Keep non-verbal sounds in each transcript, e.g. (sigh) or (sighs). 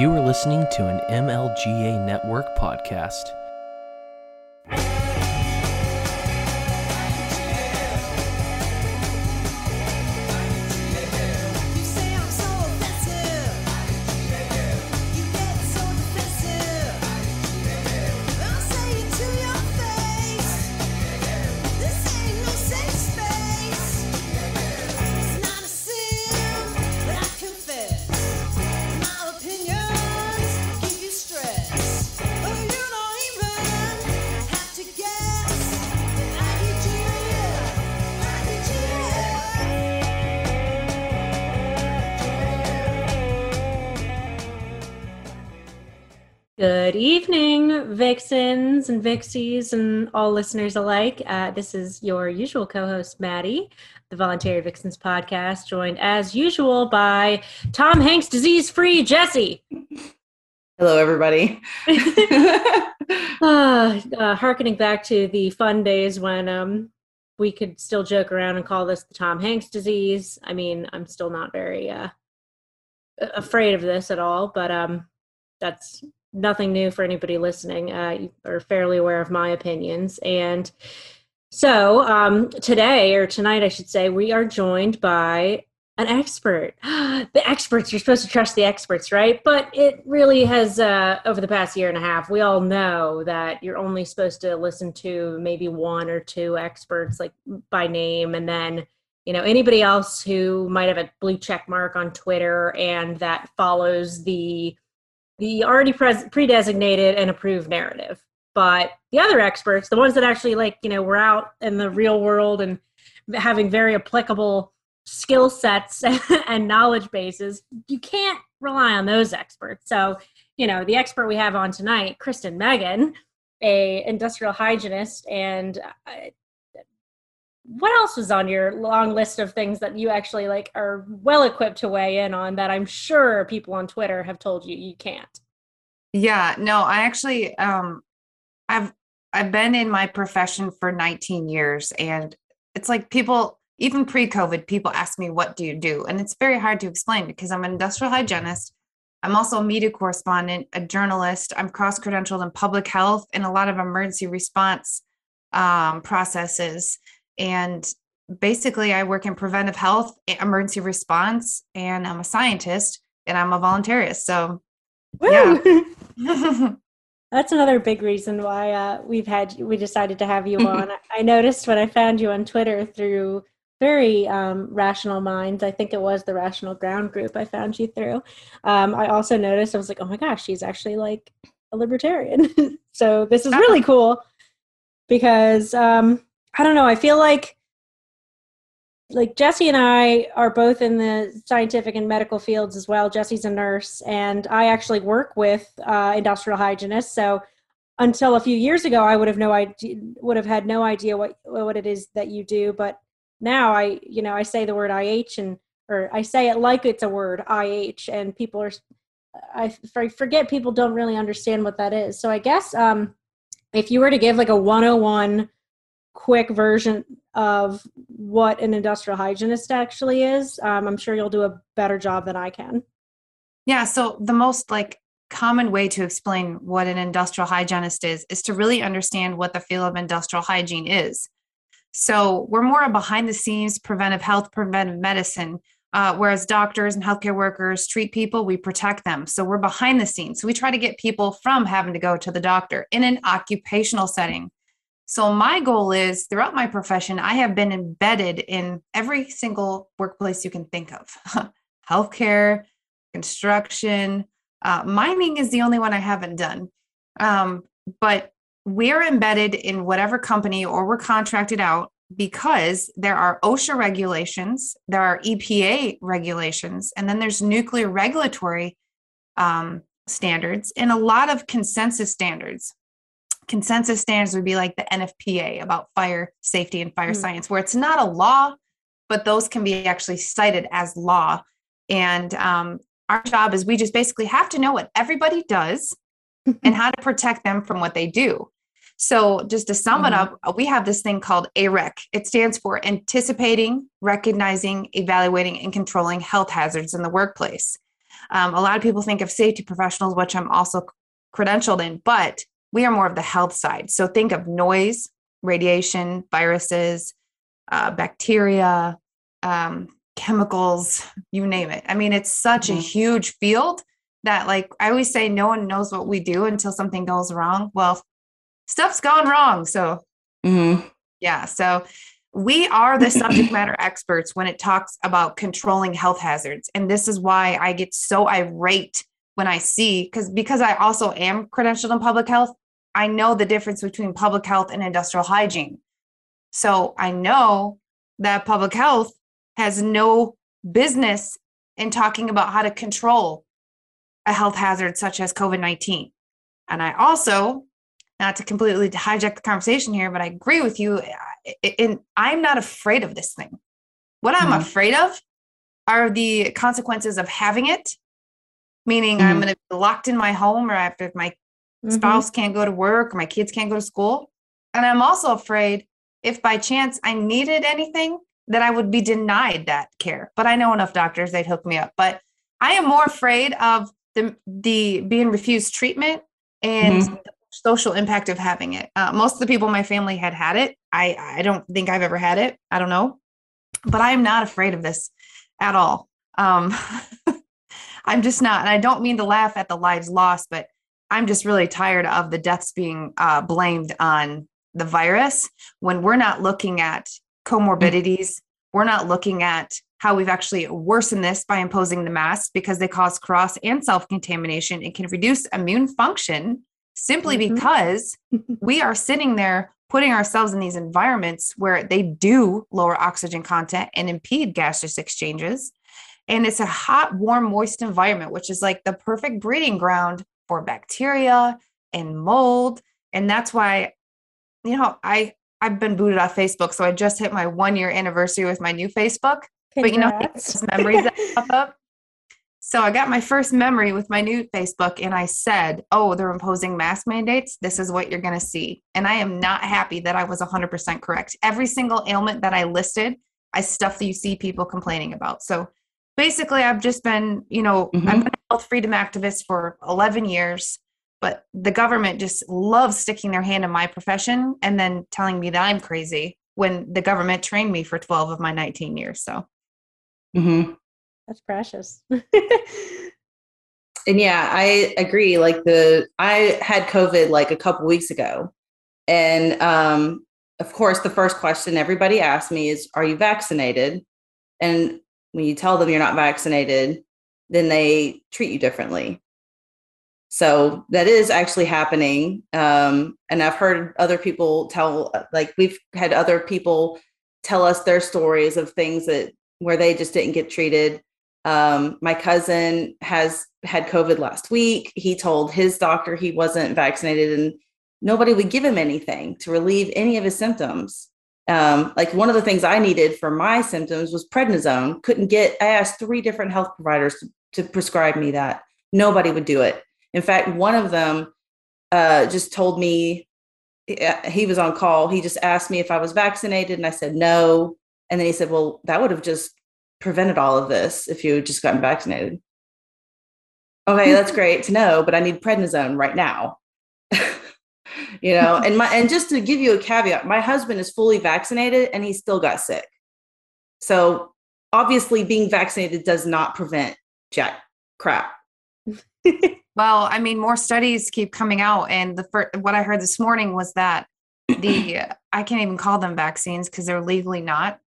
You are listening to an MLGA Network podcast. And Vixies and all listeners alike. Uh, this is your usual co host, Maddie, the Voluntary Vixens podcast, joined as usual by Tom Hanks disease free Jesse. Hello, everybody. (laughs) (laughs) uh, uh, harkening back to the fun days when um, we could still joke around and call this the Tom Hanks disease. I mean, I'm still not very uh, afraid of this at all, but um, that's nothing new for anybody listening. Uh, you are fairly aware of my opinions. And so um, today, or tonight, I should say, we are joined by an expert. (gasps) the experts, you're supposed to trust the experts, right? But it really has, uh, over the past year and a half, we all know that you're only supposed to listen to maybe one or two experts, like by name, and then you know anybody else who might have a blue check mark on Twitter and that follows the the already pres- pre-designated and approved narrative. But the other experts, the ones that actually like you know were out in the real world and having very applicable skill sets (laughs) and knowledge bases, you can't rely on those experts. So, you know, the expert we have on tonight, Kristen Meghan, a industrial hygienist, and uh, what else was on your long list of things that you actually like are well equipped to weigh in on that I'm sure people on Twitter have told you you can't. yeah, no, I actually um I've I've been in my profession for 19 years and it's like people even pre-COVID people ask me what do you do? And it's very hard to explain because I'm an industrial hygienist. I'm also a media correspondent, a journalist. I'm cross-credentialed in public health and a lot of emergency response um, processes. And basically, I work in preventive health, emergency response, and I'm a scientist and I'm a voluntarist. So Yeah. (laughs) (laughs) That's another big reason why uh, we've had we decided to have you on. (laughs) I noticed when I found you on Twitter through very um, rational minds. I think it was the Rational Ground group I found you through. Um, I also noticed I was like, oh my gosh, she's actually like a libertarian. so this is really cool because um, I don't know. I feel like like Jesse and I are both in the scientific and medical fields as well. Jesse's a nurse, and I actually work with uh, industrial hygienists. So until a few years ago, I would have no idea, would have had no idea what what it is that you do. But now I, you know, I say the word IH and or I say it like it's a word IH, and people are, I forget people don't really understand what that is. So I guess um, if you were to give like a 101 quick version of what an industrial hygienist actually is, um, I'm sure you'll do a better job than I can. Yeah. So the most like common way to explain what an industrial hygienist is is to really understand what the field of industrial hygiene is. So we're more behind the scenes preventive health, preventive medicine. Uh, whereas doctors and healthcare workers treat people, we protect them. So we're behind the scenes. So we try to get people from having to go to the doctor in an occupational setting. So my goal is throughout my profession, I have been embedded in every single workplace you can think of (laughs) healthcare, construction, uh, mining is the only one I haven't done. Um, but we're embedded in whatever company or we're contracted out because there are OSHA regulations, there are EPA regulations, and then there's nuclear regulatory um, standards and a lot of consensus standards. Consensus standards would be like the NFPA about fire safety and fire Hmm. science, where it's not a law, but those can be actually cited as law. And um, our job is we just basically have to know what everybody does (laughs) and how to protect them from what they do. So, just to sum it Mhm. up, we have this thing called AREC. It stands for Anticipating, Recognizing, Evaluating, and Controlling Health Hazards in the Workplace. Um, a lot of people think of safety professionals, which I'm also credentialed in, but we are more of the health side. So think of noise, radiation, viruses, uh, bacteria, um, chemicals, you name it. I mean, it's such a Mhm. huge field that, like, I always say, no one knows what we do until something goes wrong. Well, stuff's gone wrong. So Mhm. yeah. So we are the subject (clears throat) matter experts when it talks about controlling health hazards. And this is why I get so irate when I see, because because I also am credentialed in public health, I know the difference between public health and industrial hygiene. So I know that public health has no business in talking about how to control a health hazard such as COVID 19. And I also, not to completely hijack the conversation here, but I agree with you. And I'm not afraid of this thing. What I'm Mhm. afraid of are the consequences of having it, meaning I'm Mhm. going to be locked in my home or after my Mhm. spouse can't go to work my kids can't go to school. And I'm also afraid if by chance I needed anything, that I would be denied that care. But I know enough doctors, they'd hook me up. But I am more afraid of the the being refused treatment and the social impact of having it. Uh, most of the people in my family had had it. I I don't think I've ever had it. I don't know, but I am not afraid of this at all. Um, (laughs) I'm just not, and I don't mean to laugh at the lives lost, but I'm just really tired of the deaths being uh, blamed on the virus when we're not looking at comorbidities. We're not looking at how we've actually worsened this by imposing the masks because they cause cross and self contamination and can reduce immune function simply Mhm. because (laughs) we are sitting there putting ourselves in these environments where they do lower oxygen content and impede gaseous exchanges. And it's a hot, warm, moist environment, which is like the perfect breeding ground for bacteria and mold. And that's why, you know, I I've been booted off Facebook, so I just hit my one year anniversary with my new Facebook. But you know, Congrats. memories that (laughs) pop up. So I got my first memory with my new Facebook, and I said, "Oh, they're imposing mask mandates. This is what you're going to see." And I am not happy that I was 100% correct. Every single ailment that I listed, I stuff that you see people complaining about. So basically, I've just been, you know, Mhm. I've been a health freedom activist for 11 years, but the government just loves sticking their hand in my profession and then telling me that I'm crazy when the government trained me for 12 of my 19 years. So. Mhm. That's precious. (laughs) And yeah, I agree. Like the I had COVID like a couple weeks ago. And um of course the first question everybody asks me is are you vaccinated? And when you tell them you're not vaccinated, then they treat you differently. So that is actually happening. Um, and I've heard other people tell, like, we've had other people tell us their stories of things that where they just didn't get treated. Um, my cousin has had COVID last week. He told his doctor he wasn't vaccinated and nobody would give him anything to relieve any of his symptoms. Um, like one of the things I needed for my symptoms was prednisone. Couldn't get, I asked three different health providers to, to prescribe me that. Nobody would do it. In fact, one of them uh, just told me uh, he was on call. He just asked me if I was vaccinated, and I said no. And then he said, "Well, that would have just prevented all of this if you had just gotten vaccinated." Okay, that's (laughs) great to know, but I need prednisone right now. (laughs) you know, and my and (laughs) just to give you a caveat, my husband is fully vaccinated and he still got sick. So obviously, being vaccinated does not prevent jack crap. (laughs) Well, I mean, more studies keep coming out, and the first, what I heard this morning was that the (clears throat) I can't even call them vaccines because they're legally not,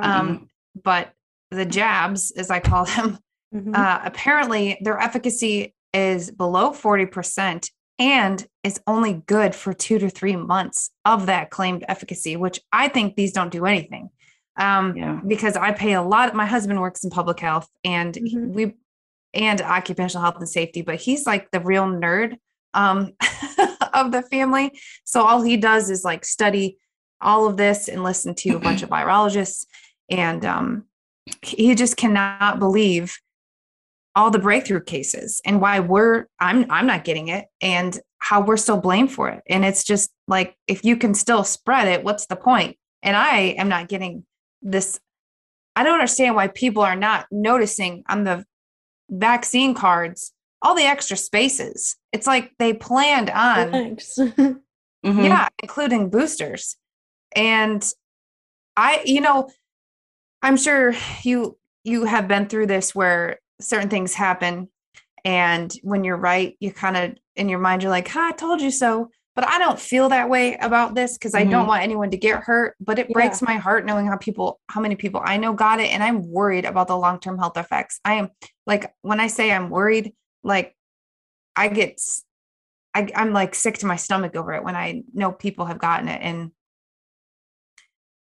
um, but the jabs, as I call them, Mhm. uh, apparently their efficacy is below forty percent and is only good for two to three months of that claimed efficacy, which I think these don't do anything. Um, Yeah. because I pay a lot. My husband works in public health, and Mhm. we and occupational health and safety, but he's like the real nerd um, (laughs) of the family. So all he does is like study all of this and listen to a bunch of (clears throat) virologists, and um, he just cannot believe all the breakthrough cases and why we're I'm I'm not getting it and how we're still blamed for it. And it's just like if you can still spread it, what's the point? And I am not getting this. I don't understand why people are not noticing. I'm the vaccine cards, all the extra spaces. It's like they planned on Thanks. (laughs) Mhm. yeah including boosters and i you know i'm sure you you have been through this where certain things happen and when you're right you kind of in your mind you're like huh, i told you so but i don't feel that way about this because i don't Mhm. want anyone to get hurt but it breaks my heart knowing how people how many people i know got it and i'm worried about the long-term health effects i am like when i say i'm worried like i get I'm like sick to my stomach over it when I know people have gotten it. And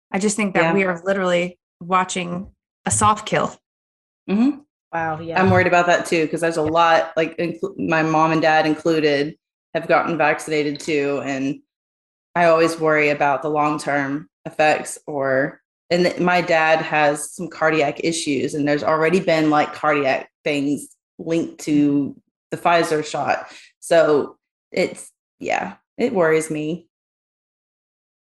I just think that Yeah. we are literally watching a soft kill. Mhm. Wow. Yeah. I'm worried about that too because there's a lot, like my mom and dad included, have gotten vaccinated too, and I always worry about the long term effects. Or and th- my dad has some cardiac issues, and there's already been like cardiac things linked to mm-hmm. the Pfizer shot. So it's yeah, it worries me.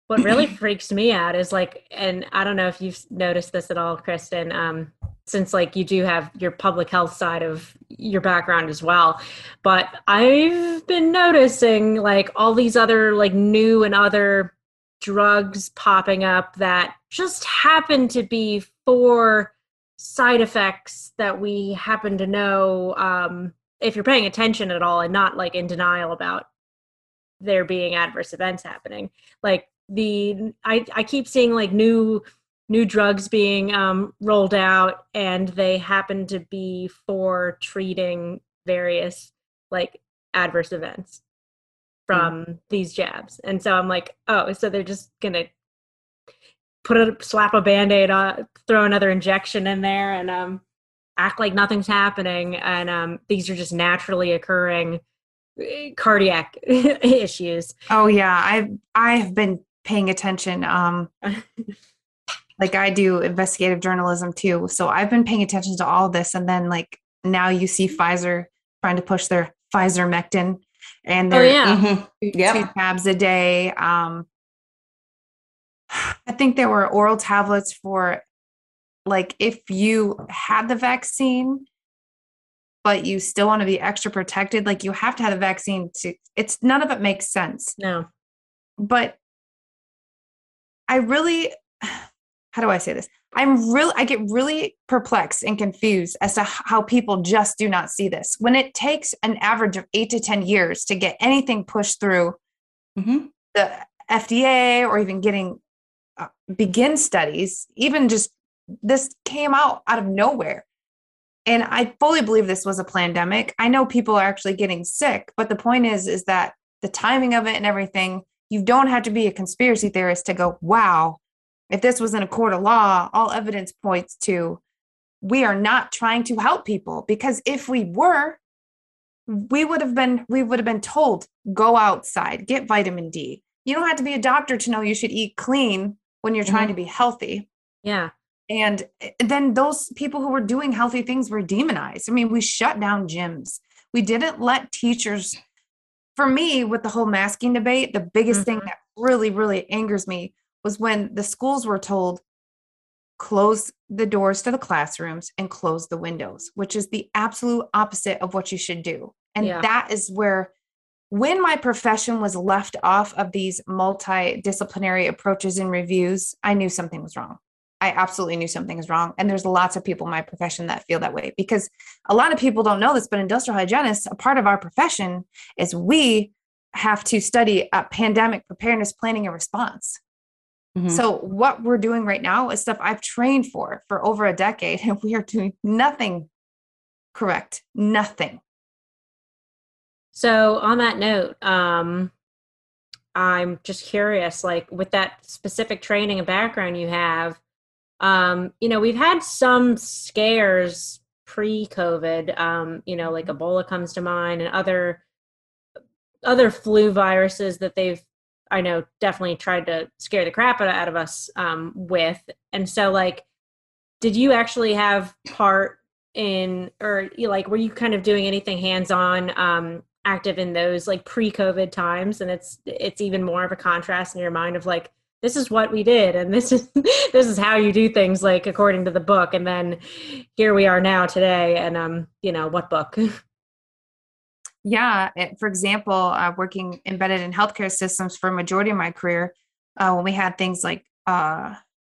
What really (clears throat) freaks me out is like and i don't know if you've noticed this at all kristen um since like you do have your public health side of your background as well but i've been noticing like all these other like new and other drugs popping up that just happen to be for side effects that we happen to know um if you're paying attention at all and not like in denial about there being adverse events happening. Like the I, I keep seeing like new new drugs being um, rolled out and they happen to be for treating various like adverse events from these jabs. And so i'm like oh so they're just gonna put a slap a band-aid on throw another injection in there and um act like nothing's happening and um these are just naturally occurring eh, cardiac (laughs) issues. Oh yeah. I've I've been paying attention. Um (laughs) like I do investigative journalism too. So I've been paying attention to all this. And then like now you see Pfizer trying to push their Pfizer Mectin and oh their yeah Mhm. two Yep. tabs a day. Um, I think there were oral tablets for like if you had the vaccine, but you still want to be extra protected, like you have to have the vaccine to it's none of it makes sense. no But I really (sighs) how do I say this? I'm really I get really perplexed and confused as to how people just do not see this. When it takes an average of 8 to 10 years to get anything pushed through Mhm. the FDA or even getting uh, begin studies, even just this came out out of nowhere. And I fully believe this was a pandemic. I know people are actually getting sick, but the point is is that the timing of it and everything, you don't have to be a conspiracy theorist to go, "Wow, if this was in a court of law, all evidence points to we are not trying to help people. Because if we were, we would have been we would have been told go outside get vitamin d. You don't have to be a doctor to know you should eat clean when you're trying to be healthy. Yeah. And eh, then those people who were doing healthy things were demonized. I mean we shut down gyms. We didn't let teachers for me with the whole masking debate the biggest thing Mhm. that really really angers me was when the schools were told close the doors to the classrooms and close the windows, which is the absolute opposite of what you should do. And Yeah. that is where, when my profession was left off of these multidisciplinary approaches and reviews, I knew something was wrong. I absolutely knew something was wrong. And there's lots of people in my profession that feel that way because a lot of people don't know this, but industrial hygienists, a part of our profession is we have to study pandemic preparedness, planning, and response. Mhm. So what we're doing right now is stuff I've trained for for over a decade, (laughs) and we are doing nothing correct. Nothing. So on that note, um, I'm just curious, like with that specific training and background you have, um, you know, we've had some scares pre-COVID. Um, you know, like Ebola comes to mind, and other other flu viruses that they've, I know, definitely tried to scare the crap out out of us um, with. And so, like, did you actually have part in, or like, were you kind of doing anything hands-on? Um, active in those like pre-covid times and it's it's even more of a contrast in your mind of like this is what we did and this is (laughs) this is how you do things like according to the book and then here we are now today and um you know what book (laughs) Yeah. it- For example, uh, working embedded in healthcare systems for a majority of my career, uh, when we had things like uh,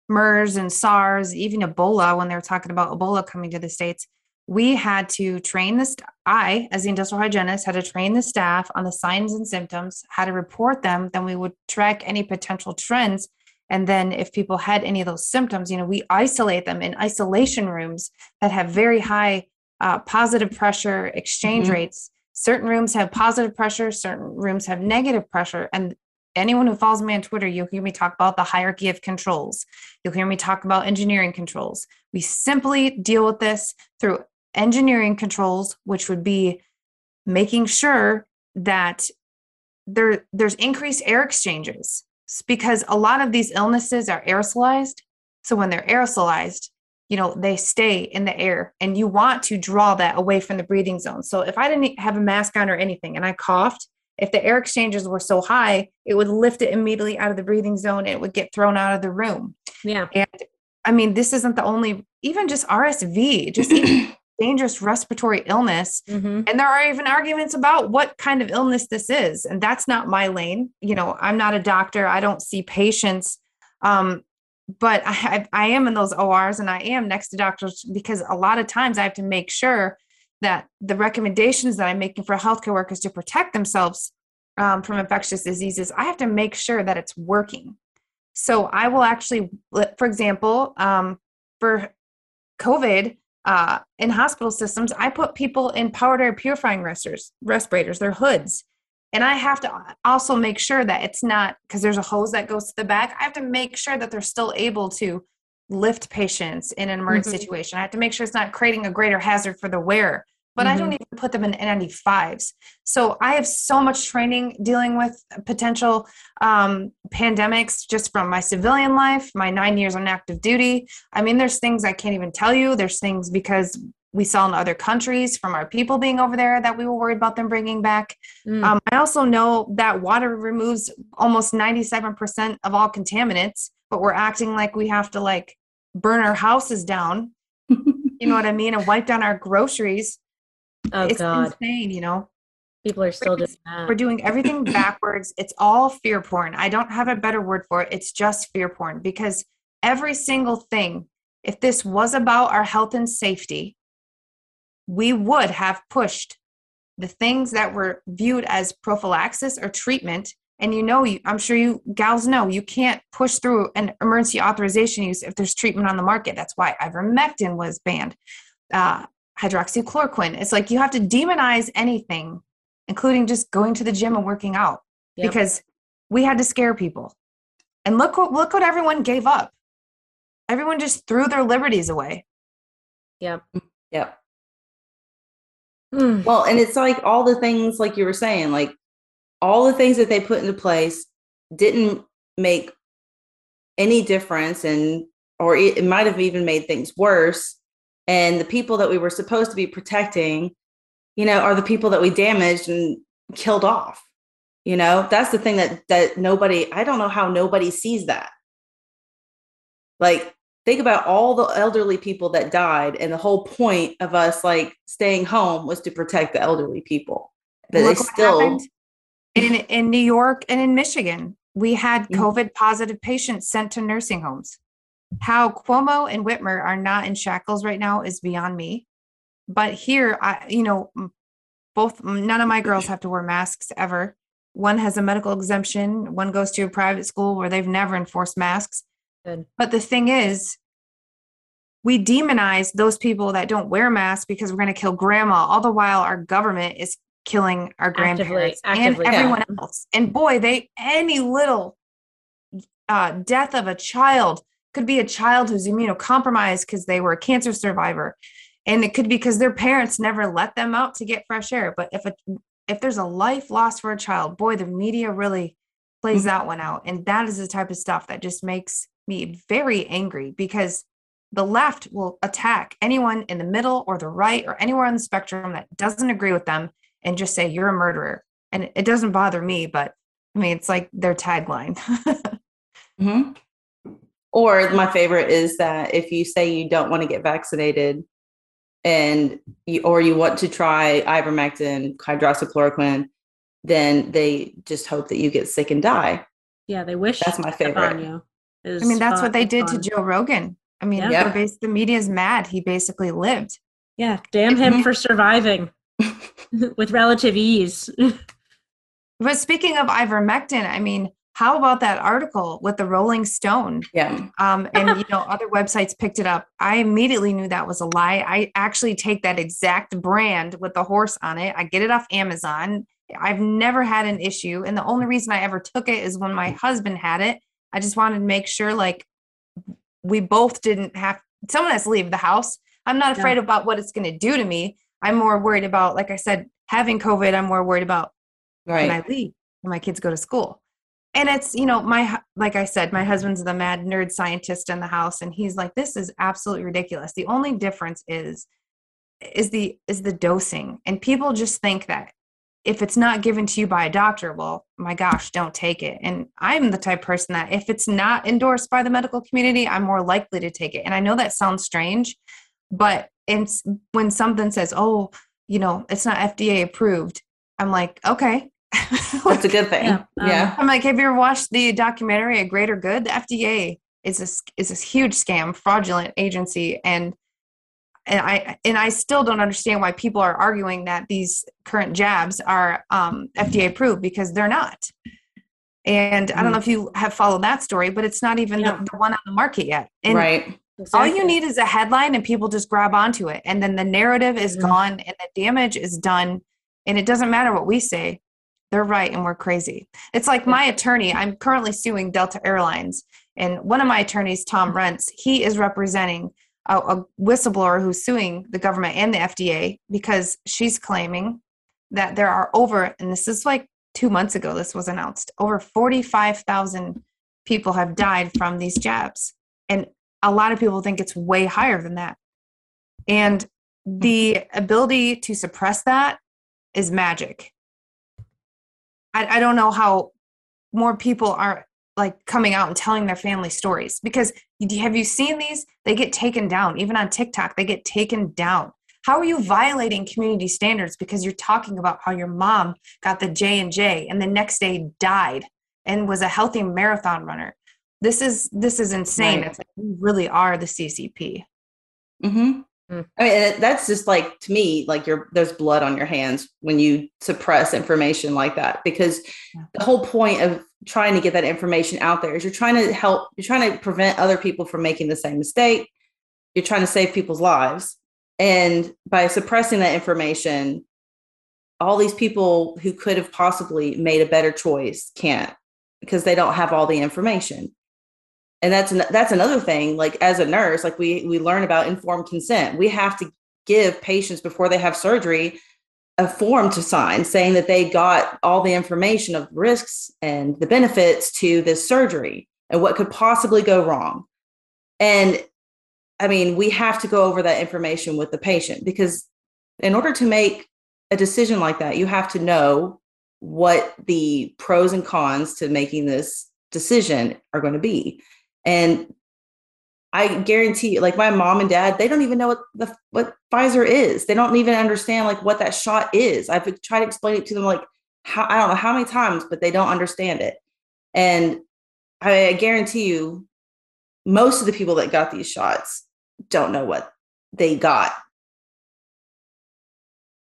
MERS and SARS, even Ebola, when they were talking about Ebola coming to the States, we had to train the st- I, as the industrial hygienist, had to train the staff on the signs and symptoms, how to report them. Then we would track any potential trends. And then if people had any of those symptoms, you know, we isolate them in isolation rooms that have very high uh, positive pressure exchange Mhm. rates. Certain rooms have positive pressure, certain rooms have negative pressure. And anyone who follows me on Twitter, you'll hear me talk about the hierarchy of controls. You'll hear me talk about engineering controls. We simply deal with this through engineering controls, which would be making sure that there there's increased air exchanges because a lot of these illnesses are aerosolized. So when they're aerosolized, you know, they stay in the air and you want to draw that away from the breathing zone. So if I didn't have a mask on or anything and I coughed, if the air exchanges were so high, it would lift it immediately out of the breathing zone. And it would get thrown out of the room. yeah And I mean, this isn't the only, even just RSV, just (clears throat) even dangerous respiratory illness. hmm And there are even arguments about what kind of illness this is. And that's not my lane. You know, I'm not a doctor, I don't see patients. Um, but I, I I am in those ORs and I am next to doctors because a lot of times I have to make sure that the recommendations that I'm making for healthcare workers to protect themselves um, from infectious diseases, I have to make sure that it's working. So I will actually, for example, um, for COVID uh, in hospital systems, I put people in powered air purifying respirators, respirators, they're hoods. And I have to also make sure that it's not because there's a hose that goes to the back. I have to make sure that they're still able to lift patients in an emergency Mhm. situation. I have to make sure it's not creating a greater hazard for the wearer. But I don't even put them in N95s. So I have so much training dealing with potential um, pandemics just from my civilian life, my nine years on active duty. I mean, there's things I can't even tell you. There's things because we saw in other countries from our people being over there that we were worried about them bringing back. Mm. Um, I also know that water removes almost 97% of all contaminants, but we're acting like we have to like burn our houses down. (laughs) You know what I mean? And wipe down our groceries. Oh it's god insane, you know? people are still doing that We're doing everything backwards. It's all fear porn. I don't have a better word for it. It's just fear porn because every single thing, if this was about our health and safety, we would have pushed the things that were viewed as prophylaxis or treatment. And you know, you, I'm sure you gals know you can't push through an emergency authorization use if there's treatment on the market. That's why ivermectin was banned. Uh, hydroxychloroquine. It's like you have to demonize anything including just going to the gym and working out Yep. because we had to scare people. And look what look what everyone gave up. Everyone just threw their liberties away. yep Yep. Mm. Well, and it's like all the things like you were saying, like all the things that they put into place didn't make any difference and or it, it might have even made things worse. And the people that we were supposed to be protecting, you know, are the people that we damaged and killed off. You know, that's the thing that that nobody, I don't know how nobody sees that. Like think about all the elderly people that died and the whole point of us like staying home was to protect the elderly people but Look they still in in New York and in Michigan. We had Mhm. COVID positive patients sent to nursing homes. How Cuomo and Whitmer are not in shackles right now is beyond me. But here, I you know, both none of my girls have to wear masks ever. One has a medical exemption. One goes to a private school where they've never enforced masks. Good. But the thing is, we demonize those people that don't wear masks because we're going to kill grandma. All the while, our government is killing our grandparents actively, and yeah. everyone else. And boy, they any little uh, death of a child could be a child who's immunocompromised because they were a cancer survivor, and it could be because their parents never let them out to get fresh air. But if a if there's a life lost for a child, boy, the media really plays Mhm. that one out, and that is the type of stuff that just makes me very angry because the left will attack anyone in the middle or the right or anywhere on the spectrum that doesn't agree with them and just say you're a murderer and it doesn't bother me but i mean it's like their tagline (laughs) Mhm. Or my favorite is that if you say you don't want to get vaccinated and you, or you want to try ivermectin, hydroxychloroquine, then they just hope that you get sick and die. Yeah, they wish That's my upon favorite. you. I mean, that's what they did to Joe. Joe Rogan. I mean, Yeah. they're Yeah. bas- the media's mad. He basically lived. Yeah, damn him for (laughs) surviving (laughs) with relative ease. (laughs) But speaking of ivermectin, I mean, how about that article with the Rolling Stone? Yeah. Um, and (laughs) you know, other websites picked it up. I immediately knew that was a lie. I actually take that exact brand with the horse on it. I get it off Amazon. I've never had an issue, and the only reason I ever took it is when my husband had it. I just wanted to make sure, like, we both didn't have someone has to leave the house. I'm not Yeah. afraid about what it's going to do to me. I'm more worried about, like I said, having COVID. I'm more worried about when I leave when my kids go to school. And it's, you know, my, like I said, my husband's the mad nerd scientist in the house. And he's like, this is absolutely ridiculous. The only difference is, is the, is the dosing. And people just think that if it's not given to you by a doctor, well, my gosh, don't take it. And I'm the type of person that if it's not endorsed by the medical community, I'm more likely to take it. And I know that sounds strange, but it's when something says, oh, you know, it's not FDA approved, I'm like, okay. (laughs) That's a good thing. Yeah, Yeah. um, I'm like, have you ever watched the documentary A Greater Good? The FDA is a s- is this huge scam, fraudulent agency, and and I and I still don't understand why people are arguing that these current jabs are um, FDA approved because they're not. And I don't know if you have followed that story, but it's not even Yeah. the, the one on the market yet. And right. all you need is a headline and people just grab onto it and then the narrative is Mhm. gone and the damage is done and it doesn't matter what we say they're right and we're crazy it's like my attorney i'm currently suing delta airlines and one of my attorneys tom mm-hmm. renz he is representing a, a whistleblower who's suing the government and the fda because she's claiming that there are over and this is like two months ago this was announced over 45000 people have died from these jabs and a lot of people think it's way higher than that. And mm-hmm. the ability to suppress that is magic. I, I don't know how more people are like coming out and telling their family stories because have you seen these? They get taken down. Even on TikTok, they get taken down. How are you violating community standards because you're talking about how your mom got the J and J and the next day died and was a healthy marathon runner? This is this is insane. Right. It's like we really are the CCP. hmm Mm. I mean, that's just like to me, like you're there's blood on your hands when you suppress information like that. Because the whole point of trying to get that information out there is you're trying to help, you're trying to prevent other people from making the same mistake. You're trying to save people's lives, and by suppressing that information, all these people who could have possibly made a better choice can't because they don't have all the information and that's an, that's another thing like as a nurse like we we learn about informed consent. We have to give patients before they have surgery a form to sign saying that they got all the information of risks and the benefits to this surgery and what could possibly go wrong. And i mean we have to go over that information with the patient because in order to make a decision like that you have to know what the pros and cons to making this decision are going to be and I guarantee you, like my mom and dad, they don't even know what the what Pfizer is. They don't even understand like what that shot is. I've tried to explain it to them like how I don't know how many times, but they don't understand it. And I, I guarantee you, most of the people that got these shots don't know what they got.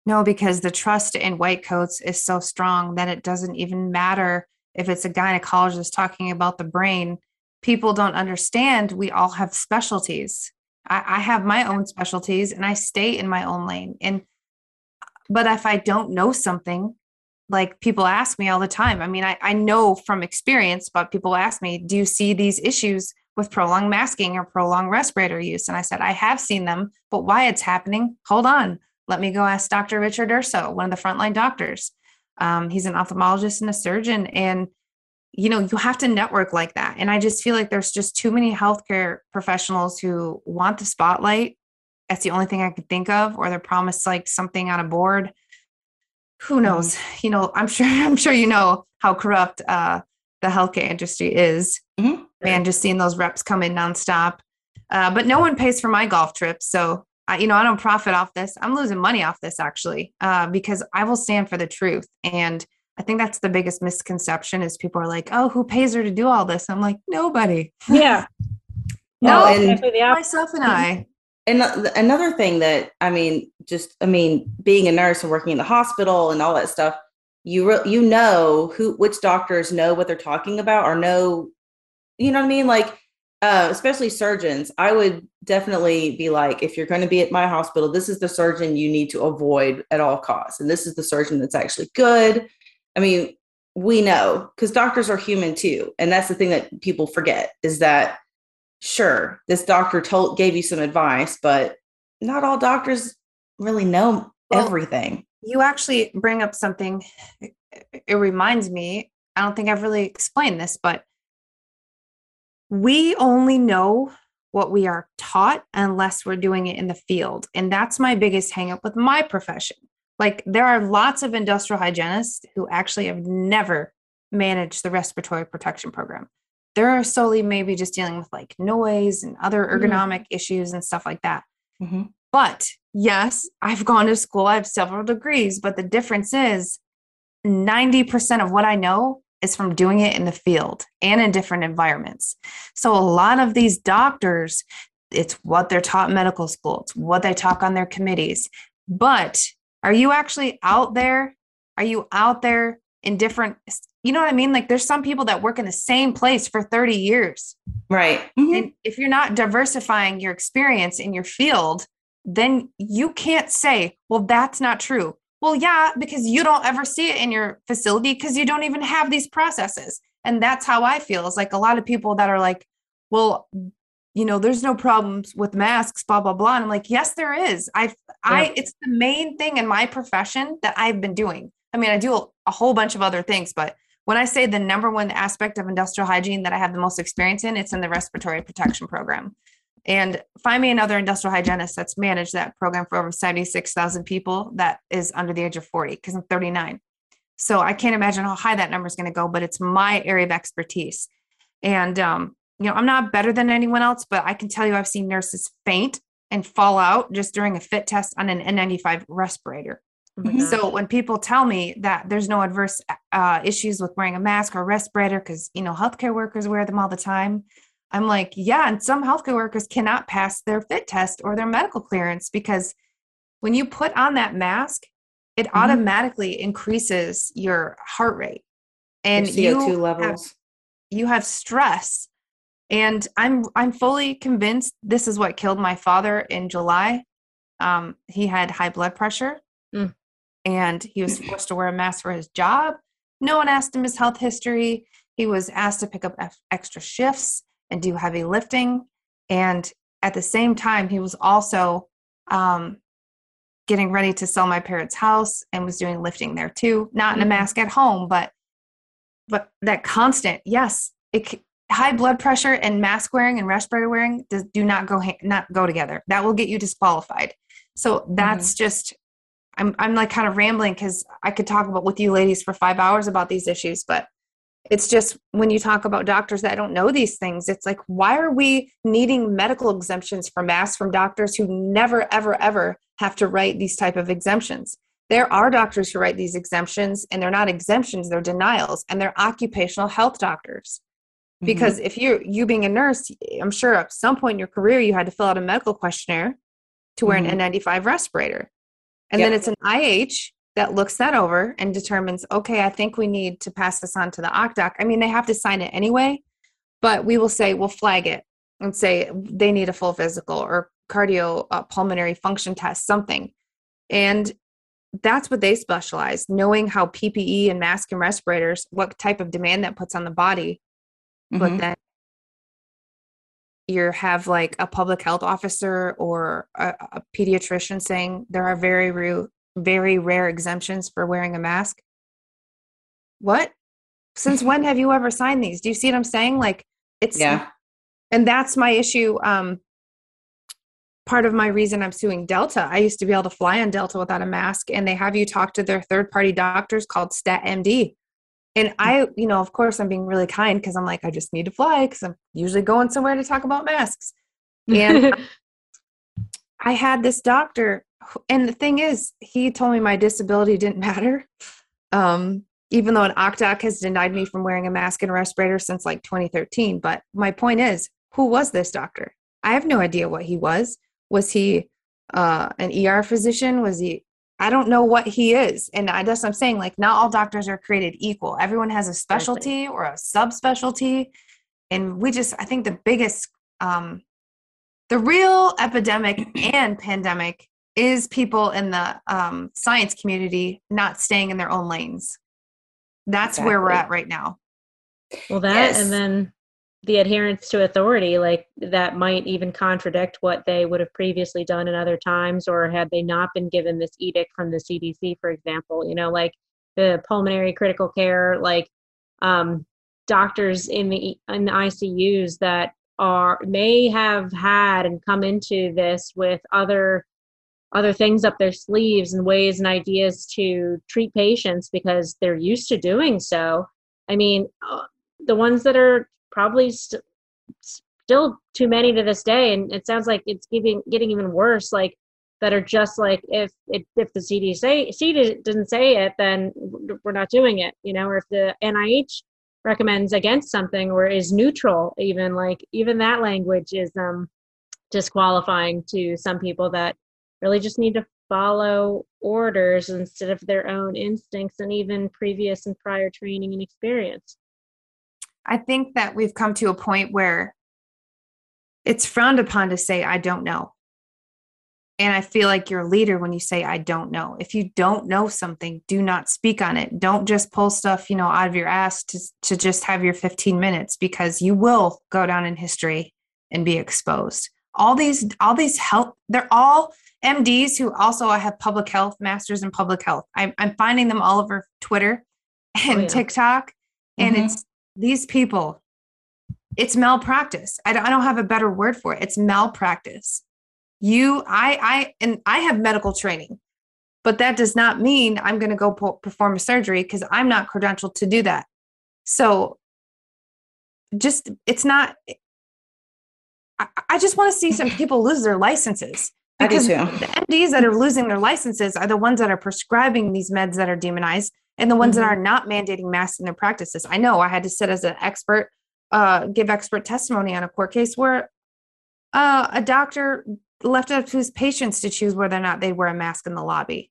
No, because the trust in white coats is so strong that it doesn't even matter if it's a gynecologist talking about the brain. People don't understand we all have specialties. I, I have my own specialties and I stay in my own lane. And but if I don't know something, like people ask me all the time. I mean, I, I know from experience, but people ask me, do you see these issues with prolonged masking or prolonged respirator use? And I said, I have seen them, but why it's happening? Hold on. Let me go ask Dr. Richard Urso, one of the frontline doctors. Um, he's an ophthalmologist and a surgeon. And, you know, you have to network like that. And I just feel like there's just too many healthcare professionals who want the spotlight. That's the only thing I could think of, or they're promised like something on a board. Who knows? You know, I'm sure, (laughs) I'm sure you know how corrupt uh, the healthcare industry is. Mhm. man, just seeing those reps come in nonstop. Uh, but no one pays for my golf trips. So, I, you know, I don't profit off this. I'm losing money off this actually, uh, because I will stand for the truth. And I think that's the biggest misconception is people are like, oh, who pays her to do all this? I'm like, nobody. Yeah. (laughs) No, and- exactly the opposite. Myself and I. And another thing that I mean, just I mean, being a nurse and working in the hospital and all that stuff, you re- you know who which doctors know what they're talking about or know, you know what I mean? Like, uh, especially surgeons, I would definitely be like, if you're going to be at my hospital, this is the surgeon you need to avoid at all costs, and this is the surgeon that's actually good. I mean, we know because doctors are human too, and that's the thing that people forget is that sure this doctor told gave you some advice but not all doctors really know Well, everything You actually bring up something. It it reminds me, I don't think I've really explained this, but we only know what we are taught unless we're doing it in the field. And that's my biggest hang up with my profession. Like, there are lots of industrial hygienists who actually have never managed the respiratory protection program. They're solely maybe just dealing with like noise and other Mhm. ergonomic issues and stuff like that. Mhm. But yes, I've gone to school, I have several degrees, but the difference is 90% of what I know is from doing it in the field and in different environments. So a lot of these doctors, it's what they're taught in medical school, it's what they talk on their committees. But are you actually out there? Are you out there in different, you know what I mean? Like there's some people that work in the same place for 30 years. right Mhm. And if you're not diversifying your experience in your field, then you can't say, well, that's not true. Well, yeah, because you don't ever see it in your facility because you don't even have these processes. And that's how I feel. Is like a lot of people that are like, well, you know, there's no problems with masks, blah, blah, blah. And I'm like, yes, there is. I, I, Yeah. it's the main thing in my profession that I've been doing. I mean, I do a, a whole bunch of other things, but when I say the number one aspect of industrial hygiene that I have the most experience in, it's in the respiratory protection program. And find me another industrial hygienist that's managed that program for over 76,000 people that is under the age of 40, because I'm 39. So I can't imagine how high that number is going to go, but it's my area of expertise. And, um, you know, I'm not better than anyone else, but I can tell you I've seen nurses faint and fall out just during a fit test on an N95 respirator. Oh my Mhm. So when people tell me that there's no adverse uh, issues with wearing a mask or a respirator because you know healthcare workers wear them all the time, I'm like, yeah, and some healthcare workers cannot pass their fit test or their medical clearance because when you put on that mask, it Mhm. automatically increases your heart rate, and Your CO2 you have levels you have stress and i'm i'm fully convinced this is what killed my father in july. Um, he had high blood pressure. Mm. and he was forced to wear a mask for his job. No one asked him his health history. He was asked to pick up ex- extra shifts and do heavy lifting. And at the same time he was also um, getting ready to sell my parents house and was doing lifting there too. Not in a Mhm. mask at home but but that constant yes it high blood pressure and mask wearing and respirator wearing does, do not go not go together. That will get you disqualified. So that's mm-hmm. just i'm i'm like kind of rambling cuz i could talk about with you ladies for 5 hours about these issues but it's just when you talk about doctors that don't know these things it's like why are we needing medical exemptions for masks from doctors who never ever ever have to write these type of exemptions? There are doctors who write these exemptions and they're not exemptions they're denials and they're occupational health doctors Mhm. because if you're you being a nurse i'm sure at some point in your career you had to fill out a medical questionnaire to wear Mhm. an n95 respirator and then it's an ih that looks that over and determines okay i think we need to pass this on to the ocdoc i mean they have to sign it anyway but we will say we'll flag it and say they need a full physical or cardio uh, pulmonary function test something and that's what they specialize knowing how ppe and mask and respirators what type of demand that puts on the body but Mhm. then you have like a public health officer or a, a pediatrician saying there are very rare, very rare exemptions for wearing a mask. What? Since when have you ever signed these? Do you see what I'm saying? Like it's yeah and that's my issue. Um, part of my reason I'm suing Delta. I used to be able to fly on Delta without a mask, and they have you talk to their third party doctors called StatMD. And I, you know, of course, I'm being really kind because I'm like, I just need to fly because I'm usually going somewhere to talk about masks. And (laughs) I had this doctor, and the thing is, he told me my disability didn't (laughs) matter. Um, even though an OCDOC has denied me from wearing a mask and a respirator since like 2013. But my point is, who was this doctor? I have no idea what he was. Was he uh, an ER physician? Was he? I don't know what he is. And I guess I'm saying, like, not all doctors are created equal. Everyone has a specialty or a subspecialty. And we just, I think the biggest, um, the real epidemic (clears throat) and pandemic is people in the um, science community not staying in their own lanes. That's where we're at right now. Well, that Yes. and then the adherence to authority, like that might even contradict what they would have previously done in other times, or had they not been given this edict from the CDC, for example. You know, like the pulmonary critical care, like um, doctors in the in the ICUs that are may have had and come into this with other other things up their sleeves and ways and ideas to treat patients because they're used to doing so. I mean, uh, the ones that are probably st- still too many to this day, and it sounds like it's getting getting even worse. Like that are just like if it, if the CDC CDC didn't say it, then we're not doing it. You know, or if the NIH recommends against something or is neutral, even like even that language is um disqualifying to some people that really just need to follow orders instead of their own instincts and even previous and prior training and experience. I think that we've come to a point where it's frowned upon to say, I don't know. And I feel like you're a leader when you say, I don't know. If you don't know something, do not speak on it. Don't just pull stuff, you know, out of your ass to, to just have your 15 minutes because you will go down in history and be exposed. All these, all these health, they're all MDs who also have public health, masters in public health. I'm, I'm finding them all over Twitter and yeah. TikTok. And Mhm. it's these people, it's malpractice. I don't, I don't have a better word for it. It's malpractice. You, I, I, and I have medical training, but that does not mean I'm going to go po- perform a surgery because I'm not credentialed to do that. So just, it's not, I, I just want to see some people lose their licenses. Because the MDs that are losing their licenses are the ones that are prescribing these meds that are demonized and the ones Mhm. that are not mandating masks in their practices. I know I had to sit as an expert, uh, give expert testimony on a court case where uh, a doctor left it up to his patients to choose whether or not they wear a mask in the lobby.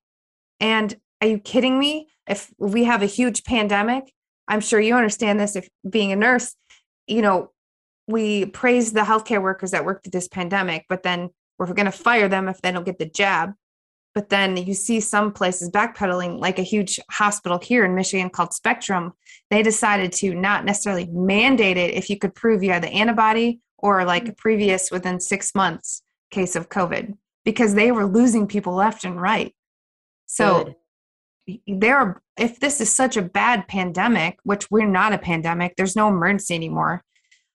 And are you kidding me? If we have a huge pandemic, I'm sure you understand this. If being a nurse, you know, we praise the healthcare workers that worked through this pandemic, but then we're going to fire them if they don't get the jab. But then you see some places backpedaling, like a huge hospital here in Michigan called Spectrum. They decided to not necessarily mandate it if you could prove you had the antibody or like a previous within six months case of COVID because they were losing people left and right. So Good. there are if this is such a bad pandemic which we're not a pandemic there's no emergency anymore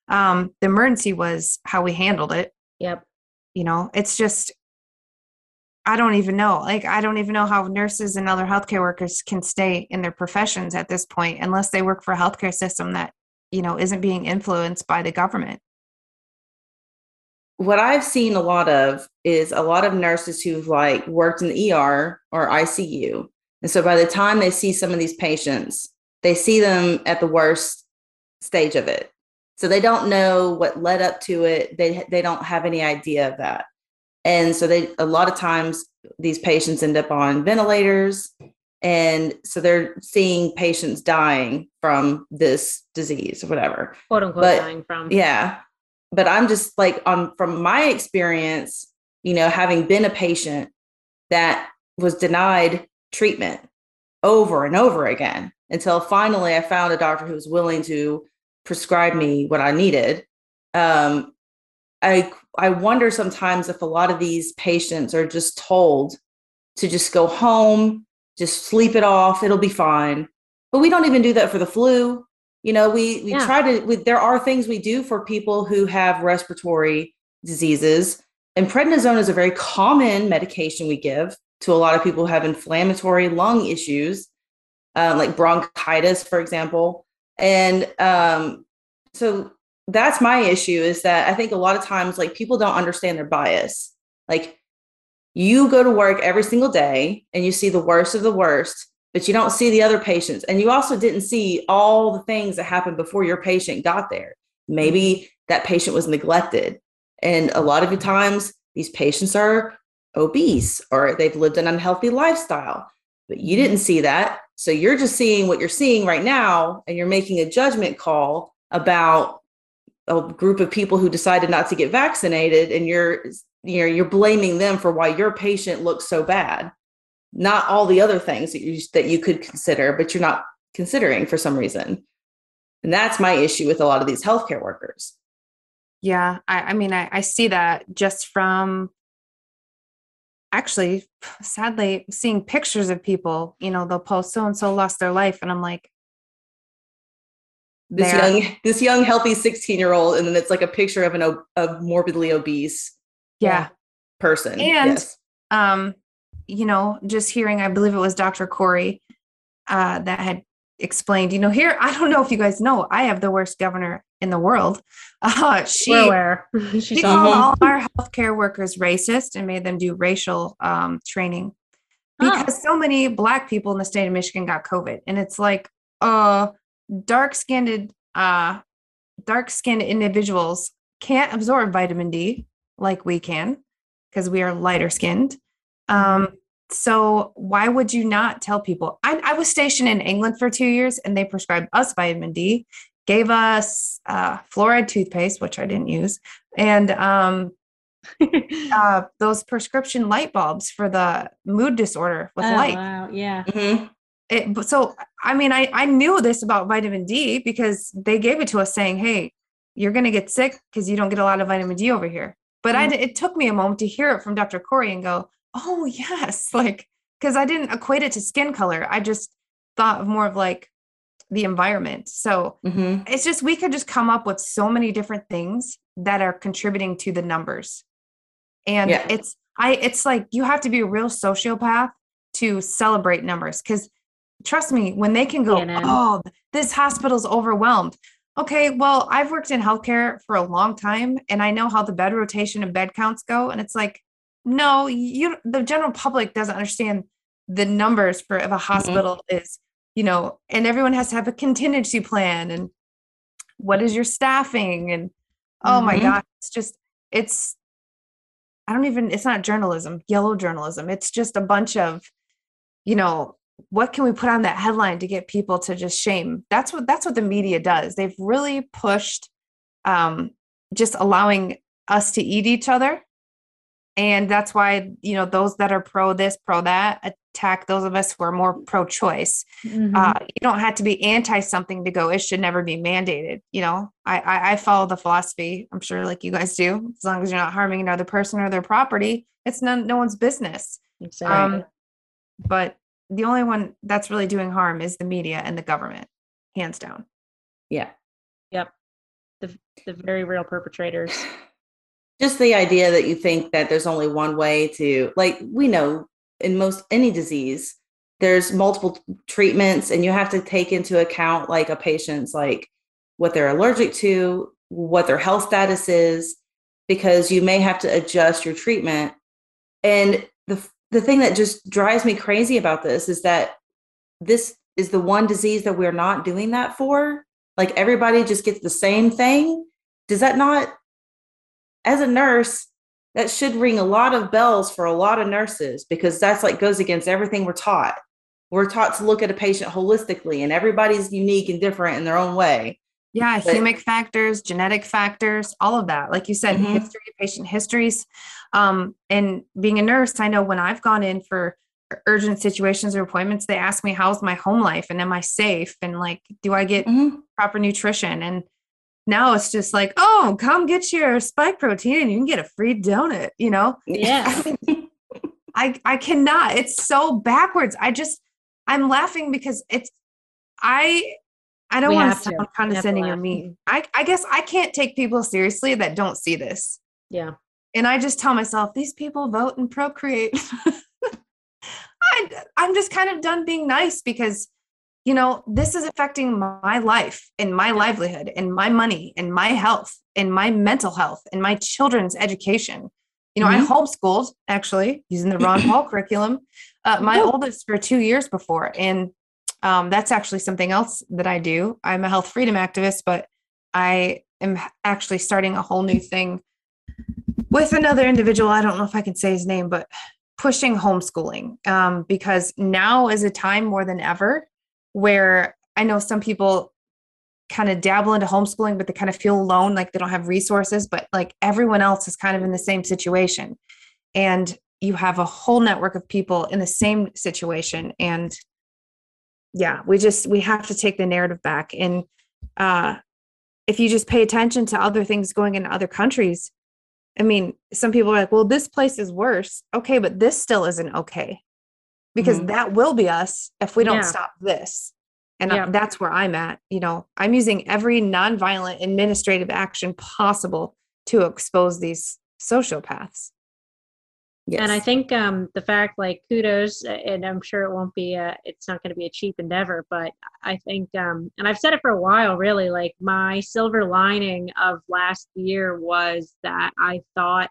um the emergency was how we handled it Yep. you know it's just i don't even know like i don't even know how nurses and other healthcare workers can stay in their professions at this point unless they work for a healthcare system that you know isn't being influenced by the government what I've seen a lot of is a lot of nurses who've like worked in the ER or ICU. And so by the time they see some of these patients, they see them at the worst stage of it. So they don't know what led up to it. They they don't have any idea of that. And so they a lot of times these patients end up on ventilators and so they're seeing patients dying from this disease or whatever. Quote unquote But- dying from. Yeah. But I'm just like on from my experience, you know, having been a patient that was denied treatment over and over again until finally I found a doctor who was willing to prescribe me what I needed. Um, I I wonder sometimes if a lot of these patients are just told to just go home, just sleep it off, it'll be fine. But we don't even do that for the flu. You know, we we Yeah. try to. We, there are things we do for people who have respiratory diseases, and prednisone is a very common medication we give to a lot of people who have inflammatory lung issues. um, like bronchitis, for example. And um, so that's my issue is that I think a lot of times, like people don't understand their bias. Like you go to work every single day and you see the worst of the worst, but you don't see the other patients. And you also didn't see all the things that happened before your patient got there. Maybe mm-hmm. that patient was neglected. And a lot of the times, these patients are obese or they've lived an unhealthy lifestyle, but you didn't see that. So you're just seeing what you're seeing right now, and you're making a judgment call about a group of people who decided not to get vaccinated, and you're you know you're blaming them for why your patient looks so bad, not all the other things that you that you could consider, but you're not considering for some reason. And that's my issue with a lot of these healthcare workers. Yeah, I, I mean, I, I see that just from actually, sadly, seeing pictures of people. You know, they'll post so and so lost their life, and I'm like, This there. young, this young, healthy 16 year old, and then it's like a picture of an o- a morbidly obese yeah. person. And- yes. um, you know, just hearing, I believe it was Dr. Corey uh, that had explained, you know, here, I don't know if you guys know, I have the worst governor in the world. (laughs) Uh, she (laughs) she called all our healthcare workers racist and made them do racial um, training Huh. because so many black people in the state of Michigan got COVID. And it's like, uh, dark skinned, uh, dark skinned individuals can't absorb vitamin D like we can because we are lighter skinned. Um, so why would you not tell people? I, I was stationed in England for two years and they prescribed us vitamin D, gave us uh, fluoride toothpaste, which I didn't use, and um, (laughs) uh, those prescription light bulbs for the mood disorder with Oh, light. wow. Yeah. Mhm. It, so, I mean, I, I knew this about vitamin D because they gave it to us saying, hey, you're going to get sick because you don't get a lot of vitamin D over here. But I, it took me a moment to hear it from Dr. Corey and go, oh, yes. (laughs) Like, because I didn't equate it to skin color. I just thought of more of like the environment. So Mhm. it's just, we could just come up with so many different things that are contributing to the numbers. And Yeah. it's, I, it's like you have to be a real sociopath to celebrate numbers because trust me, when they can go, CNN. oh, this hospital's overwhelmed. Okay, well, I've worked in healthcare for a long time and I know how the bed rotation and bed counts go. And it's like, no, you the general public doesn't understand the numbers for if a hospital is, you know, and everyone has to have a contingency plan and what is your staffing and oh my Mhm. god, it's just it's I don't even it's not journalism, yellow journalism. It's just a bunch of, you know, what can we put on that headline to get people to just shame? That's what that's what the media does. They've really pushed um just allowing us to eat each other. And that's why, you know, those that are pro this, pro that attack those of us who are more pro choice. Mhm. Uh, you don't have to be anti something to go, it should never be mandated. You know, I, I, I follow the philosophy, I'm sure like you guys do, as long as you're not harming another person or their property, it's none, no one's business. Exactly. Um, but the only one that's really doing harm is the media and the government, hands down. Yeah. yep. The the very real perpetrators. (sighs) Just the idea that you think that there's only one way to, like, we know in most any disease, there's multiple treatments, and you have to take into account like a patient's like what they're allergic to, what their health status is, because you may have to adjust your treatment. And the the thing that just drives me crazy about this is that this is the one disease that we're not doing that for. Like everybody just gets the same thing. Does that not, as a nurse, that should ring a lot of bells for a lot of nurses because that's like goes against everything we're taught. We're taught to look at a patient holistically and everybody's unique and different in their own way. Yeah, But- human factors, genetic factors, all of that. Like you said, Mhm. history, patient histories. Um, and being a nurse, I know when I've gone in for urgent situations or appointments, they ask me, how's my home life? And am I safe? And like, do I get Mhm. proper nutrition? And now it's just like, oh, come get your spike protein and you can get a free donut, you know? Yeah. I (laughs) I cannot. It's so backwards. I just I'm laughing because it's I I don't We want to sound to condescending or mean. I I guess I can't take people seriously that don't see this. Yeah. And I just tell myself these people vote and procreate. (laughs) I I'm just kind of done being nice because you know, this is affecting my life and my livelihood and my money and my health and my mental health and my children's education. You know, I homeschooled actually using the Ron Paul (clears throat) curriculum, uh, my oldest for two years before. And um, that's actually something else that I do. I'm a health freedom activist, but I am actually starting a whole new thing with another individual. I don't know if I can say his name, but pushing homeschooling um, because now is a time more than ever where I know some people kind of dabble into homeschooling, but they kind of feel alone, like they don't have resources, but like everyone else is kind of in the same situation. And you have a whole network of people in the same situation. And yeah, we just, we have to take the narrative back. And uh, if you just pay attention to other things going in other countries, I mean, some people are like, well, this place is worse. Okay, but this still isn't okay because Mhm. that will be us if we don't Yeah. stop this. And Yeah. I- that's where I'm at. You know, I'm using every nonviolent administrative action possible to expose these sociopaths. Yes. And I think um, the fact, like, kudos, and I'm sure it won't be, a, it's not going to be a cheap endeavor, but I think, um, and I've said it for a while, really, like, my silver lining of last year was that I thought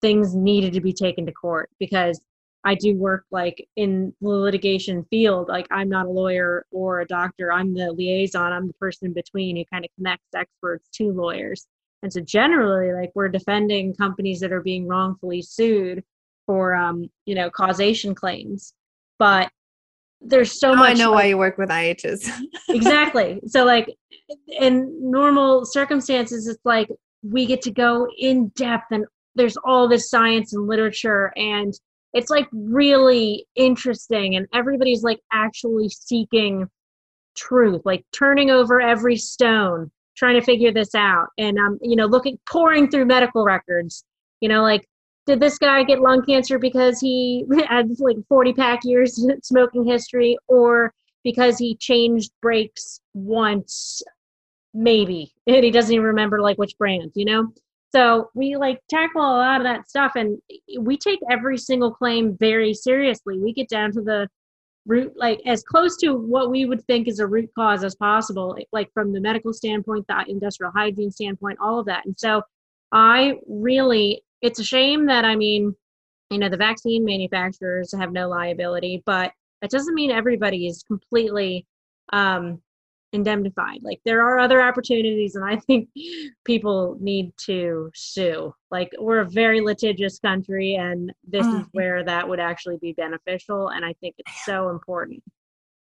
things needed to be taken to court because I do work like in the litigation field. Like, I'm not a lawyer or a doctor, I'm the liaison, I'm the person in between who kind of connects experts to lawyers. And so, generally, like, we're defending companies that are being wrongfully sued for um, you know causation claims but there's so Now much I know like- why you work with IHs. (laughs) exactly so like in normal circumstances it's like we get to go in depth and there's all this science and literature and it's like really interesting and everybody's like actually seeking truth like turning over every stone trying to figure this out and um you know looking pouring through medical records you know like did this guy get lung cancer because he (laughs) had like 40 pack years smoking history or because he changed brakes once maybe and he doesn't even remember like which brand you know? So we like tackle a lot of that stuff and we take every single claim very seriously. We get down to the root like as close to what we would think is a root cause as possible like from the medical standpoint the industrial hygiene standpoint all of that. And so i really it's a shame that i mean you know the vaccine manufacturers have no liability but that doesn't mean everybody is completely um indemnified like there are other opportunities and i think people need to sue like we're a very litigious country and this is Mm. where that would actually be beneficial and i think it's so important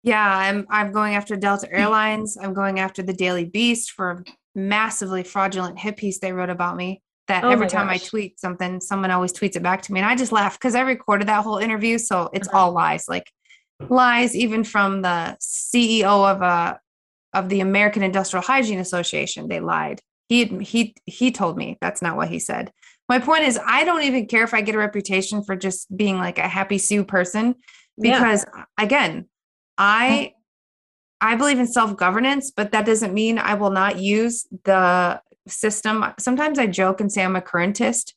Yeah, I'm I'm going after Delta Airlines. I'm going after the Daily Beast for a massively fraudulent hit piece they wrote about me. That Oh every time I tweet something, someone always tweets it back to me. And I just laugh because I recorded that whole interview. So it's Uh-huh. all lies. Like lies even from the CEO of a of the American Industrial Hygiene Association. They lied. He he he told me that's not what he said. My point is I don't even care if I get a reputation for just being like a happy Sue person Yeah. because again i i believe in self-governance but that doesn't mean i will not use the system. Sometimes i joke and say i'm a currentist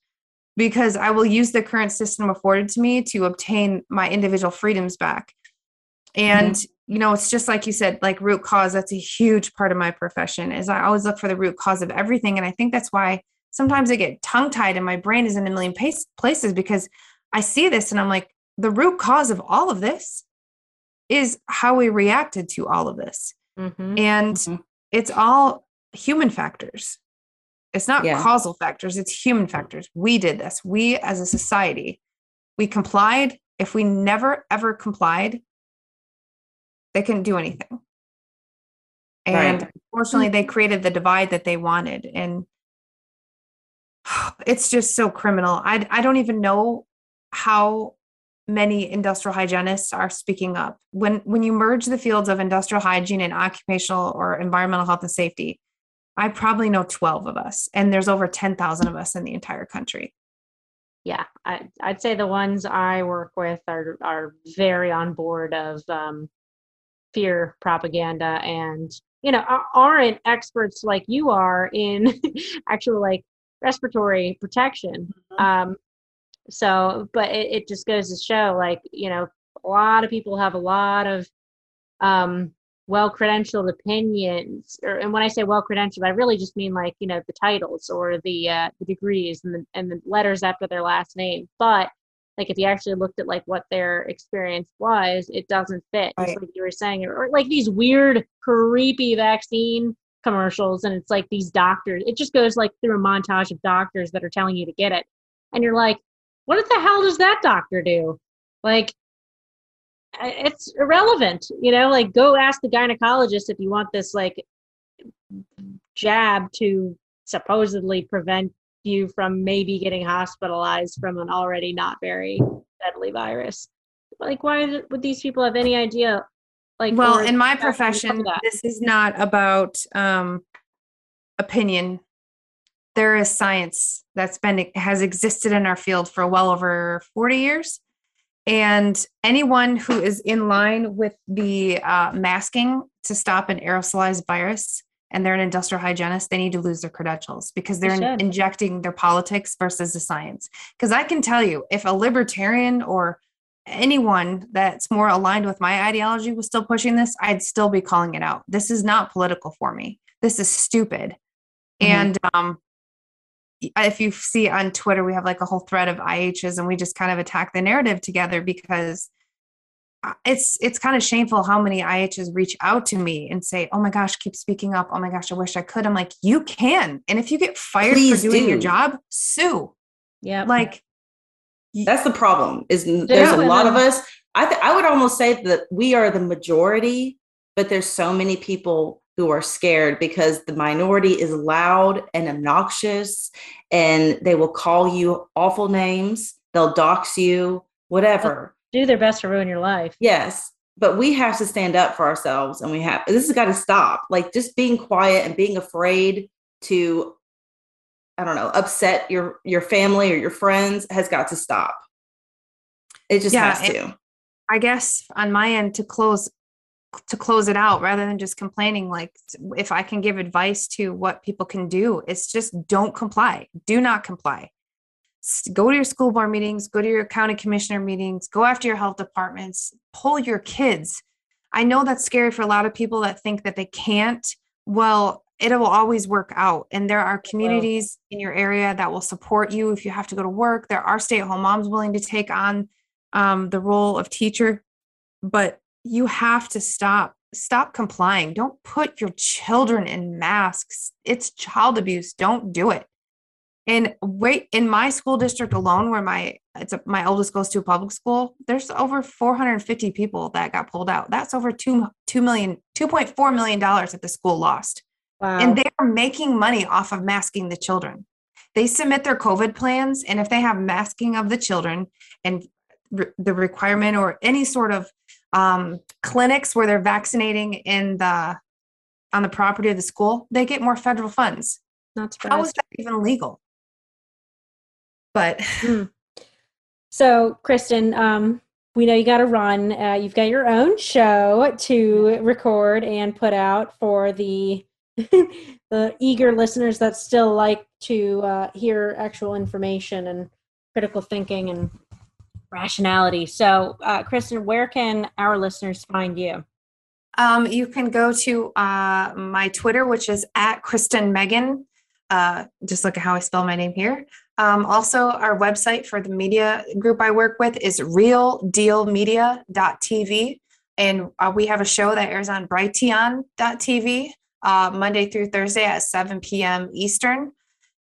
because i will use the current system afforded to me to obtain my individual freedoms back. And you know it's just like you said like root cause that's a huge part of my profession is i always look for the root cause of everything. And i think that's why sometimes i get tongue tied and my brain is in a million pace, places because i see this and i'm like the root cause of all of this is how we reacted to all of this. Mm-hmm. and Mhm. it's all human factors it's not Yeah. causal factors it's human factors. We did this. We as a society we complied. If we never ever complied they couldn't do anything. And Right. unfortunately they created the divide that they wanted and (sighs) it's just so criminal. I, I don't even know how many industrial hygienists are speaking up. When when you merge the fields of industrial hygiene and occupational or environmental health and safety i probably know 12 of us and there's over 10,000 of us in the entire country. Yeah I, i'd say the ones i work with are are very on board of um, fear propaganda and you know aren't experts like you are in (laughs) actual like respiratory protection. Um so but it, it just goes to show like you know a lot of people have a lot of um well credentialed opinions or and when i say well credentialed i really just mean like you know the titles or the uh the degrees and the and the letters after their last name. But like if you actually looked at like what their experience was it doesn't fit. Just like you were saying or, like these weird creepy vaccine commercials and it's like these doctors it just goes like through a montage of doctors that are telling you to get it. And you're like what the hell does that doctor do? Like it's irrelevant you know like go ask the gynecologist if you want this like jab to supposedly prevent you from maybe getting hospitalized from an already not very deadly virus. Like why would these people have any idea like well in my profession this is not about um opinion. There is science that's been has existed in our field for well over 40 years and anyone who is in line with the uh, masking to stop an aerosolized virus and they're an industrial hygienist they need to lose their credentials because They they're should. injecting their politics versus the science because i can tell you if a libertarian or anyone that's more aligned with my ideology was still pushing this, I'd still be calling it out. This is not political for me. This is stupid. Mhm. And um, if you see on Twitter, we have like a whole thread of IHs, and we just kind of attack the narrative together because uh, it's it's kind of shameful how many IHs reach out to me and say, "Oh my gosh, keep speaking up. Oh my gosh, I wish I could." I'm like, "You can." And if you get fired Please for doing your job, sue. yeah Like That's the problem. Is n- there's a lot of us. I th- I would almost say that we are the majority, but there's so many people who are scared because the minority is loud and obnoxious, and they will call you awful names. They'll dox you, whatever. do their best to ruin your life Yes, but we have to stand up for ourselves, and we have. This has got to stop. Like just being quiet and being afraid to I don't know, upset your your family or your friends has got to stop. It just Yeah, has to. I guess on my end to close to close it out rather than just complaining like if I can give advice to what people can do it's just don't comply. Do not comply. Go to your school board meetings go to your county commissioner meetings go after your health departments pull your kids. I know that's scary for a lot of people that think that they can't. Well it will always work out and there are communities in your area that will support you if you have to go to work. There are stay-at-home moms willing to take on um, the role of teacher but you have to stop stop complying. Don't put your children in masks. It's child abuse. Don't do it. And wait in my school district alone where my it's a, my oldest goes to a public school there's over 450 people that got pulled out. That's over 2 2 million 2.4 million dollars that the school lost. Wow and they are making money off of masking the children. They submit their COVID plans, and if they have masking of the children and re- the requirement or any sort of um, clinics where they're vaccinating in the on the property of the school, they get more federal funds. not How is that even legal? But (laughs) So, Kristen, um, we know you got to run. Uh, you've got your own show to record and put out for the (laughs) the eager listeners that still like to uh, hear actual information and critical thinking and rationality. So, uh, Kristen, where can our listeners find you? Um, you can go to uh, my Twitter, which is at Kristen Meghan. Uh, just look at how I spell my name here. Um, also, our website for the media group I work with is realdealmedia.tv. And uh, we have a show that airs on Brighteon.tv uh, Monday through Thursday at 7 p.m. Eastern.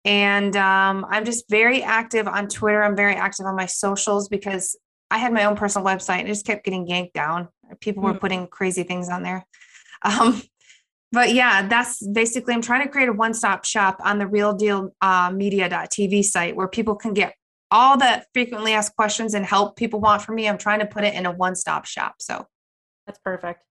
And um, I'm just very active on Twitter. I'm very active on my socials because I had my own personal website and it just kept getting yanked down. People were Mm. putting crazy things on there. (laughs) Um, but yeah, that's basically, I'm trying to create a one stop shop on the real deal uh, media.tv site where people can get all the frequently asked questions and help people want from me. I'm trying to put it in a one stop shop. So That's perfect.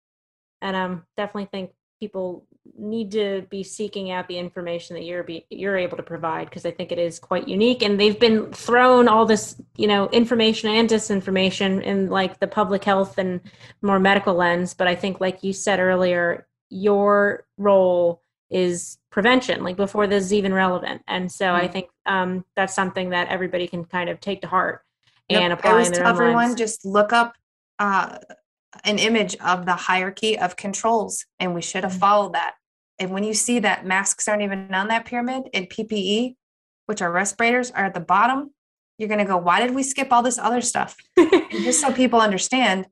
And um, definitely think people need to be seeking out the information that you're be, you're able to provide because I think it is quite unique. And they've been thrown all this, you know, information and disinformation in like the public health and more medical lens. But I think, like you said earlier, your role is prevention, like before this is even relevant. And so I Mm. think um, that's something that everybody can kind of take to heart Yep, and I apply always in their tell own everyone lives. just look up uh, an image of the hierarchy of controls, and we should have Mhm. followed that. And when you see that masks aren't even on that pyramid and PPE, which are respirators, are at the bottom, you're going to go, why did we skip all this other stuff? (laughs) Just so people understand,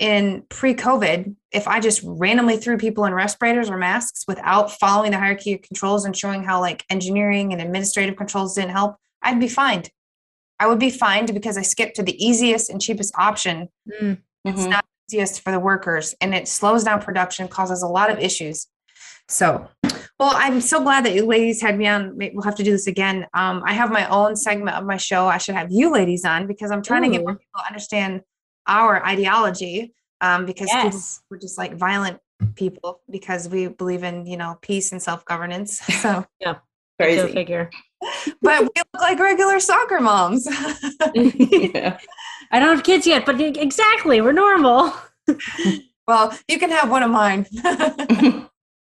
in pre COVID, if I just randomly threw people in respirators or masks without following the hierarchy of controls and showing how like engineering and administrative controls didn't help, I'd be fined. I would be fined because I skipped to the easiest and cheapest option. Mm. It's Mhm. not easiest for the workers and it slows down production, causes a lot of issues. So, well, I'm so glad that you ladies had me on. We'll have to do this again. Um, I have my own segment of my show. I should have you ladies on because I'm trying to get more people to understand our ideology. Um, because yes. we're just like violent people because we believe in you know peace and self governance. (laughs) So, yeah, Crazy. figure. (laughs) but we look like regular soccer moms. (laughs) yeah. I don't have kids yet, but exactly, we're normal. well, you can have one of mine.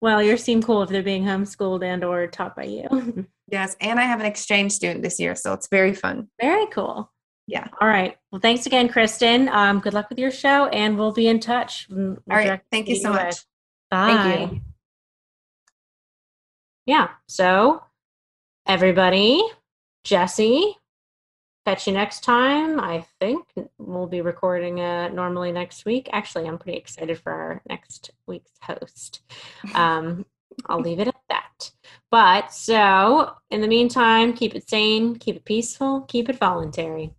Well, yours seem cool if they're being homeschooled and or taught by you. (laughs) yes, and I have an exchange student this year, so it's very fun. Very cool. Yeah. All right. Well, thanks again, Kristen. Um, good luck with your show, and we'll be in touch. We'll All right, thank you you so much. Bye. Thank you. Yeah. So, everybody, Jesse, catch you next time. I think we'll be recording uh, normally next week. Actually, I'm pretty excited for our next week's host. Um, I'll leave it at that. But so, in the meantime, keep it sane, keep it peaceful, keep it voluntary.